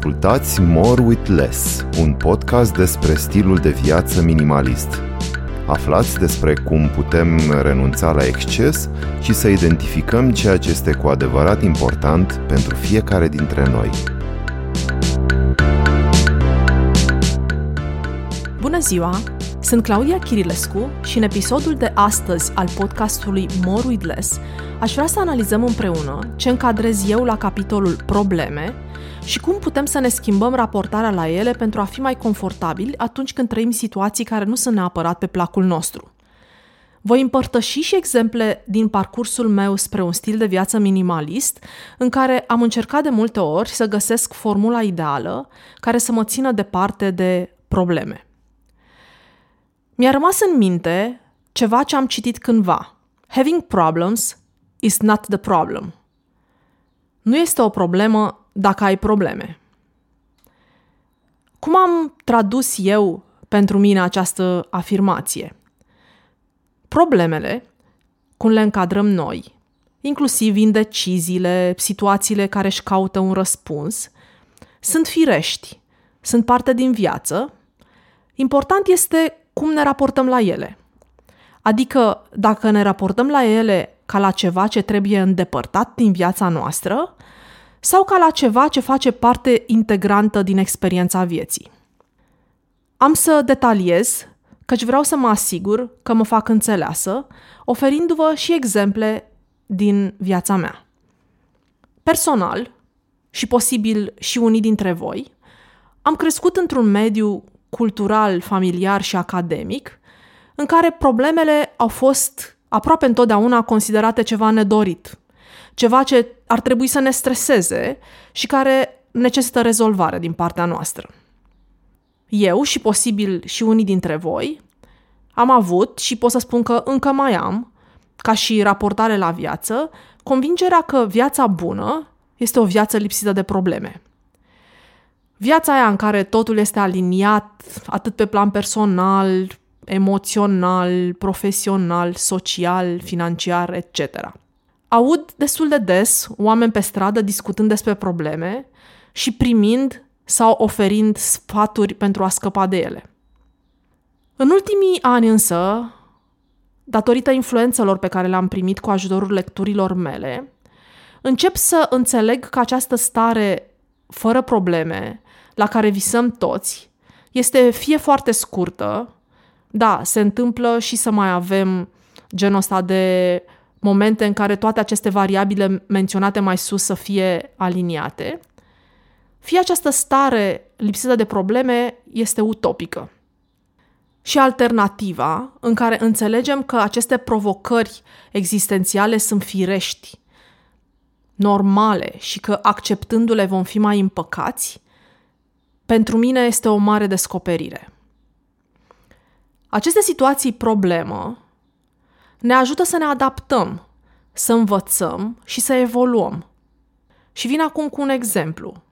Ascultați More with Less, un podcast despre stilul de viață minimalist. Aflați despre cum putem renunța la exces și să identificăm ceea ce este cu adevărat important pentru fiecare dintre noi. Bună ziua! Sunt Claudia Chirilescu și în episodul de astăzi al podcastului More with Less aș vrea să analizăm împreună ce încadrez eu la capitolul probleme și cum putem să ne schimbăm raportarea la ele pentru a fi mai confortabili atunci când trăim situații care nu sunt neapărat pe placul nostru. Voi împărtăși și exemple din parcursul meu spre un stil de viață minimalist, în care am încercat de multe ori să găsesc formula ideală care să mă țină departe de probleme. Mi-a rămas în minte ceva ce am citit cândva. Having problems is not the problem. Nu este o problemă dacă ai probleme. Cum am tradus eu pentru mine această afirmație? Problemele, cum le încadrăm noi, inclusiv indeciziile, situațiile care își caută un răspuns, sunt firești, sunt parte din viață. Important este cum ne raportăm la ele. Adică, dacă ne raportăm la ele ca la ceva ce trebuie îndepărtat din viața noastră sau ca la ceva ce face parte integrantă din experiența vieții. Am să detaliez, căci vreau să mă asigur că mă fac înțeleasă, oferindu-vă și exemple din viața mea. Personal, și posibil și unii dintre voi, am crescut într-un mediu cultural, familiar și academic, în care problemele au fost aproape întotdeauna considerate ceva nedorit, ceva ce ar trebui să ne streseze și care necesită rezolvare din partea noastră. Eu și posibil și unii dintre voi am avut și pot să spun că încă mai am, ca și raportare la viață, convingerea că viața bună este o viață lipsită de probleme. Viața aia în care totul este aliniat atât pe plan personal, emoțional, profesional, social, financiar, etc. Aud destul de des oameni pe stradă discutând despre probleme și primind sau oferind sfaturi pentru a scăpa de ele. În ultimii ani însă, datorită influențelor pe care le-am primit cu ajutorul lecturilor mele, încep să înțeleg că această stare fără probleme, la care visăm toți, este fie foarte scurtă, da, se întâmplă și să mai avem genul ăsta de momente în care toate aceste variabile menționate mai sus să fie aliniate, fie această stare lipsită de probleme este utopică. Și alternativa, în care înțelegem că aceste provocări existențiale sunt firești, normale și că acceptându-le vom fi mai împăcați, pentru mine este o mare descoperire. Aceste situații problemă ne ajută să ne adaptăm, să învățăm și să evoluăm. Și vin acum cu un exemplu.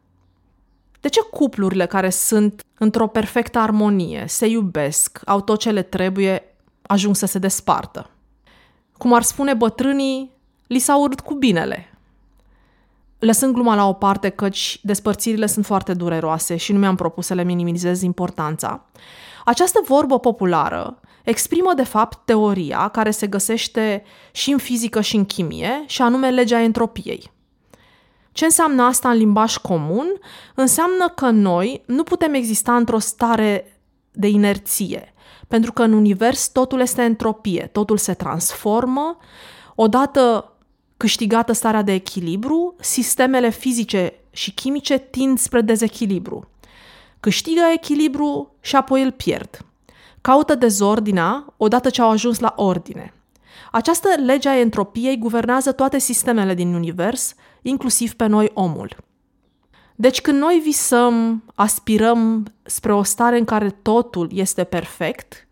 De ce cuplurile care sunt într-o perfectă armonie, se iubesc, au tot ce le trebuie, ajung să se despartă? Cum ar spune bătrânii, li s-a urât cu binele. Lăsând gluma la o parte, căci despărțirile sunt foarte dureroase și nu mi-am propus să le minimizez importanța, această vorbă populară exprimă de fapt teoria care se găsește și în fizică și în chimie, și anume legea entropiei. Ce înseamnă asta în limbaj comun? Înseamnă că noi nu putem exista într-o stare de inerție, pentru că în univers totul este entropie, totul se transformă. Odată câștigată starea de echilibru, sistemele fizice și chimice tind spre dezechilibru. Câștigă echilibru și apoi îl pierd. Caută dezordinea odată ce au ajuns la ordine. Această lege a entropiei guvernează toate sistemele din univers, inclusiv pe noi omul. Deci când noi visăm, aspirăm spre o stare în care totul este perfect,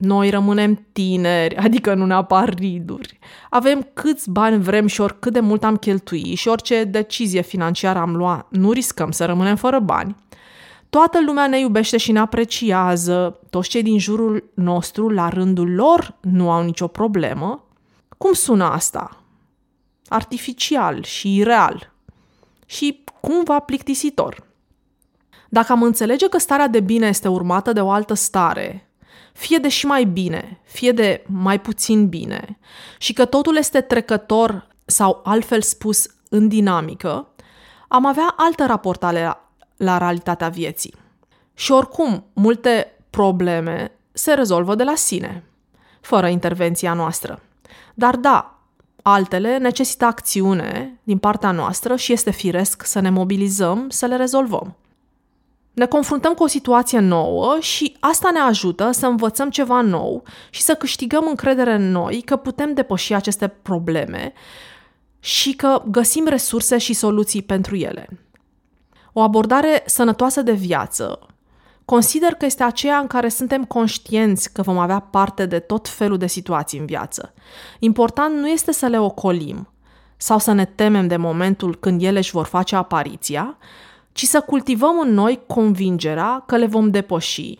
noi rămânem tineri, adică nu ne apar riduri. Avem câți bani vrem și oricât de mult am cheltui și orice decizie financiară am luat, nu riscăm să rămânem fără bani. Toată lumea ne iubește și ne apreciază, toți cei din jurul nostru, la rândul lor, nu au nicio problemă. Cum sună asta? Artificial și ireal. Și cumva plictisitor. Dacă am înțelege că starea de bine este urmată de o altă stare, fie de și mai bine, fie de mai puțin bine, și că totul este trecător sau altfel spus în dinamică, am avea altă raportare la, la realitatea vieții. Și oricum, multe probleme se rezolvă de la sine, fără intervenția noastră. Dar da, altele necesită acțiune din partea noastră și este firesc să ne mobilizăm să le rezolvăm. Ne confruntăm cu o situație nouă și asta ne ajută să învățăm ceva nou și să câștigăm încredere în noi că putem depăși aceste probleme și că găsim resurse și soluții pentru ele. O abordare sănătoasă de viață consider că este aceea în care suntem conștienți că vom avea parte de tot felul de situații în viață. Important nu este să le ocolim sau să ne temem de momentul când ele își vor face apariția, ci să cultivăm în noi convingerea că le vom depăși,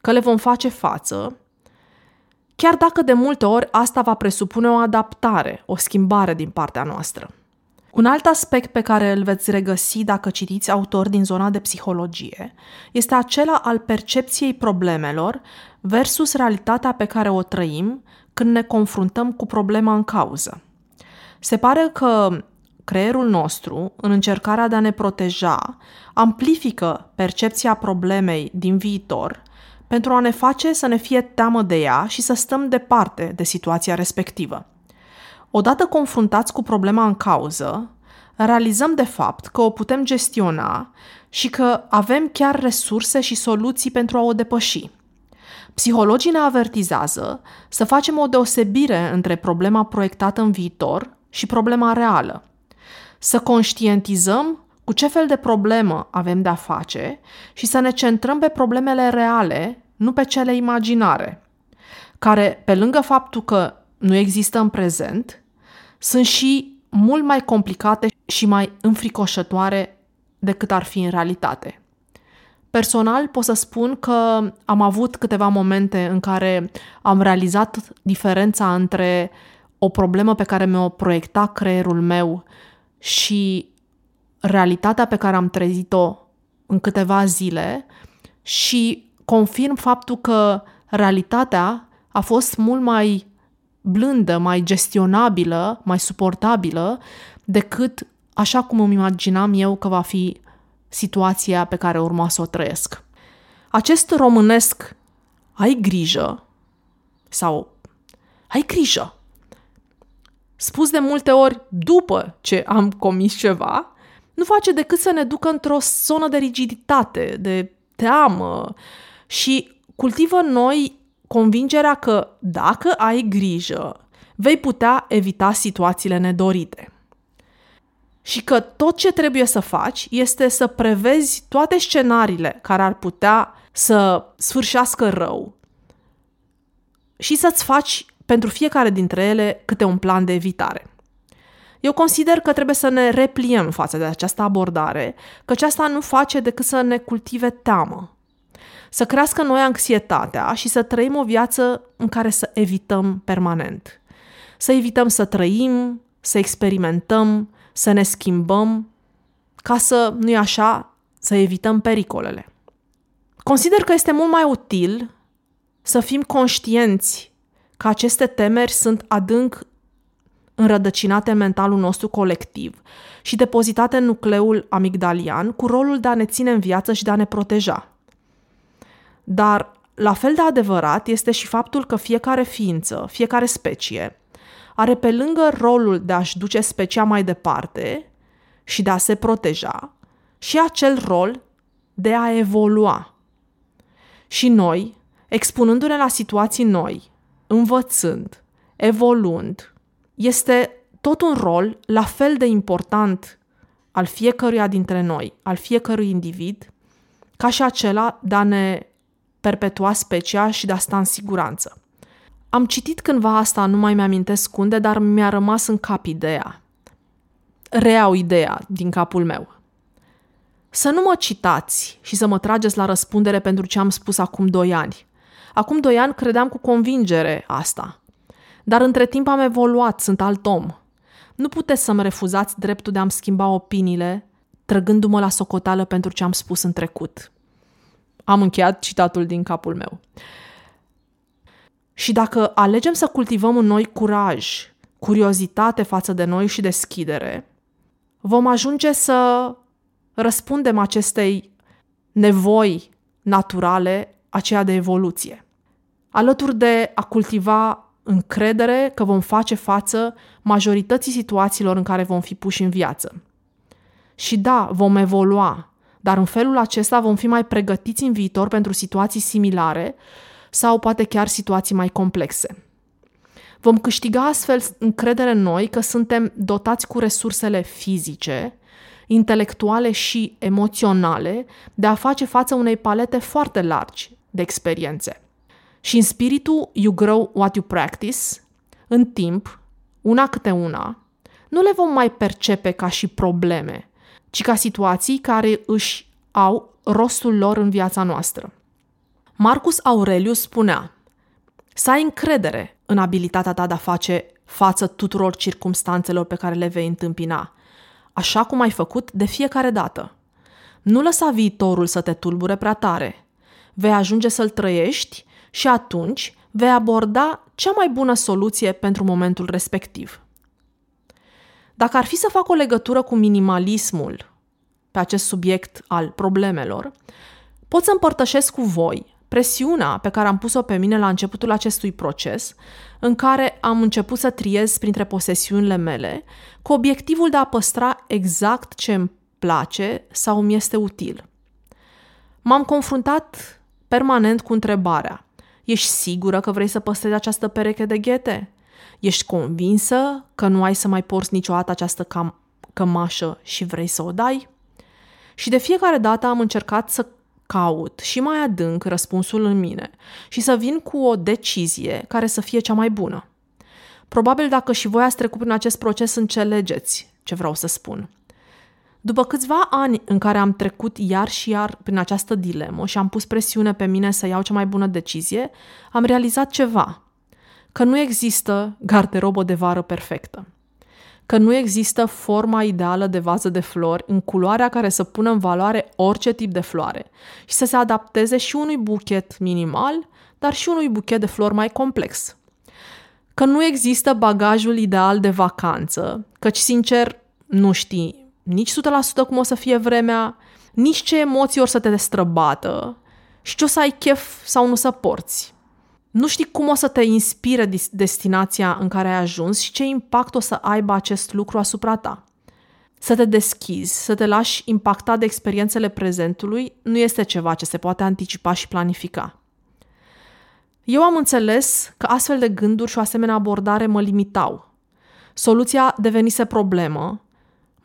că le vom face față, chiar dacă de multe ori asta va presupune o adaptare, o schimbare din partea noastră. Un alt aspect pe care îl veți regăsi dacă citiți autori din zona de psihologie este acela al percepției problemelor versus realitatea pe care o trăim când ne confruntăm cu problema în cauză. Se pare că creierul nostru, în încercarea de a ne proteja, amplifică percepția problemei din viitor pentru a ne face să ne fie teamă de ea și să stăm departe de situația respectivă. Odată confruntați cu problema în cauză, realizăm de fapt că o putem gestiona și că avem chiar resurse și soluții pentru a o depăși. Psihologii ne avertizează să facem o deosebire între problema proiectată în viitor și problema reală. Să conștientizăm cu ce fel de problemă avem de-a face și să ne centrăm pe problemele reale, nu pe cele imaginare, care, pe lângă faptul că nu există în prezent, sunt și mult mai complicate și mai înfricoșătoare decât ar fi în realitate. Personal pot să spun că am avut câteva momente în care am realizat diferența între o problemă pe care mi-o proiecta creierul meu și realitatea pe care am trezit-o în câteva zile și confirm faptul că realitatea a fost mult mai blândă, mai gestionabilă, mai suportabilă decât așa cum îmi imaginam eu că va fi situația pe care urma să o trăiesc. Acest românesc, ai grijă, sau ai grijă, spus de multe ori după ce am comis ceva, nu face decât să ne ducă într-o zonă de rigiditate, de teamă și cultivă în noi convingerea că dacă ai grijă, vei putea evita situațiile nedorite. Și că tot ce trebuie să faci este să prevezi toate scenariile care ar putea să sfârșească rău și să-ți faci pentru fiecare dintre ele câte un plan de evitare. Eu consider că trebuie să ne repliem față de această abordare, căci asta nu face decât să ne cultive teamă, să crească noi anxietatea și să trăim o viață în care să evităm permanent. Să evităm să trăim, să experimentăm, să ne schimbăm, ca să, nu-i așa, să evităm pericolele. Consider că este mult mai util să fim conștienți că aceste temeri sunt adânc înrădăcinate în mentalul nostru colectiv și depozitate în nucleul amigdalian cu rolul de a ne ține în viață și de a ne proteja. Dar la fel de adevărat este și faptul că fiecare ființă, fiecare specie, are pe lângă rolul de a-și duce specia mai departe și de a se proteja, și acel rol de a evolua. Și noi, expunându-ne la situații noi, învățând, evoluând, este tot un rol la fel de important al fiecăruia dintre noi, al fiecărui individ, ca și acela de a ne perpetua specia și de a sta în siguranță. Am citit cândva asta, nu mai mi-amintesc unde, dar mi-a rămas în cap ideea. Reau ideea din capul meu. Să nu mă citați și să mă trageți la răspundere pentru ce am spus acum doi ani. Acum doi ani credeam cu convingere asta. Dar între timp am evoluat, sunt alt om. Nu puteți să-mi refuzați dreptul de a-mi schimba opiniile trăgându-mă la socoteală pentru ce am spus în trecut. Am încheiat citatul din capul meu. Și dacă alegem să cultivăm în noi curaj, curiozitate față de noi și deschidere, vom ajunge să răspundem acestei nevoi naturale, aceea de evoluție. Alături de a cultiva încredere că vom face față majorității situațiilor în care vom fi puși în viață. Și da, vom evolua, dar în felul acesta vom fi mai pregătiți în viitor pentru situații similare sau poate chiar situații mai complexe. Vom câștiga astfel încredere în noi că suntem dotați cu resursele fizice, intelectuale și emoționale de a face față unei palete foarte largi de experiențe. Și în spiritul You Grow What You Practice, în timp, una câte una, nu le vom mai percepe ca și probleme, ci ca situații care își au rostul lor în viața noastră. Marcus Aurelius spunea, să ai încredere în abilitatea ta de a face față tuturor circumstanțelor pe care le vei întâmpina, așa cum ai făcut de fiecare dată. Nu lăsa viitorul să te tulbure prea tare. Vei ajunge să-l trăiești și atunci vei aborda cea mai bună soluție pentru momentul respectiv. Dacă ar fi să fac o legătură cu minimalismul pe acest subiect al problemelor, pot să împărtășesc cu voi presiunea pe care am pus-o pe mine la începutul acestui proces, în care am început să triez printre posesiunile mele, cu obiectivul de a păstra exact ce îmi place sau mi este util. M-am confruntat permanent cu întrebarea: Ești sigură că vrei să păstrezi această pereche de ghete? Ești convinsă că nu ai să mai porți niciodată această cam- cămașă și vrei să o dai? Și de fiecare dată am încercat să caut și mai adânc răspunsul în mine și să vin cu o decizie care să fie cea mai bună. Probabil dacă și voi ați trecut prin acest proces, înțelegeți ce vreau să spun. După câțiva ani în care am trecut iar și iar prin această dilemă și am pus presiune pe mine să iau cea mai bună decizie, am realizat ceva. Că nu există garderobă de vară perfectă că nu există forma ideală de vază de flori în culoarea care să pună în valoare orice tip de floare și să se adapteze și unui buchet minimal, dar și unui buchet de flori mai complex. Că nu există bagajul ideal de vacanță, căci, sincer, nu știi nici 100% cum o să fie vremea, nici ce emoții or să te destrăbată și ce o să ai chef sau nu să porți. Nu știi cum o să te inspire destinația în care ai ajuns și ce impact o să aibă acest lucru asupra ta. Să te deschizi, să te lași impactat de experiențele prezentului nu este ceva ce se poate anticipa și planifica. Eu am înțeles că astfel de gânduri și o asemenea abordare mă limitau. Soluția devenise problemă,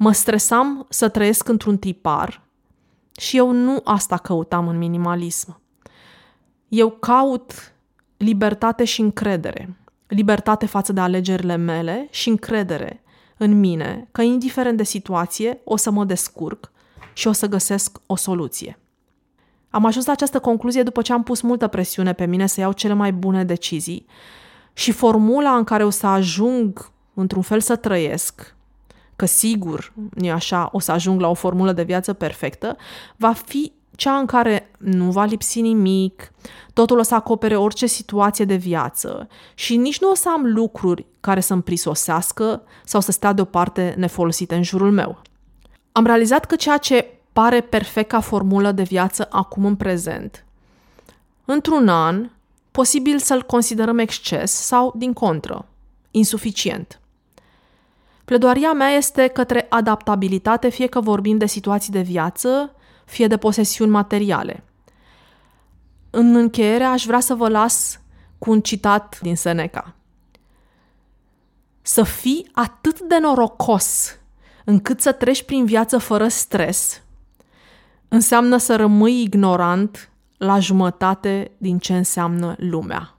mă stresam să trăiesc într-un tipar și eu nu asta căutam în minimalism. Eu caut libertate și încredere. Libertate față de alegerile mele și încredere în mine că, indiferent de situație, o să mă descurc și o să găsesc o soluție. Am ajuns la această concluzie după ce am pus multă presiune pe mine să iau cele mai bune decizii și formula în care o să ajung într-un fel să trăiesc, că sigur, nu așa, o să ajung la o formulă de viață perfectă, va fi cea în care nu va lipsi nimic, totul o să acopere orice situație de viață și nici nu o să am lucruri care să-mi prisosească sau să stea deoparte nefolosite în jurul meu. Am realizat că ceea ce pare perfect ca formulă de viață acum în prezent, într-un an, posibil să-l considerăm exces sau, din contră, insuficient. Pledoaria mea este către adaptabilitate, fie că vorbim de situații de viață, fie de posesiuni materiale. În încheiere aș vrea să vă las cu un citat din Seneca. Să fii atât de norocos încât să treci prin viață fără stres, înseamnă să rămâi ignorant la jumătate din ce înseamnă lumea.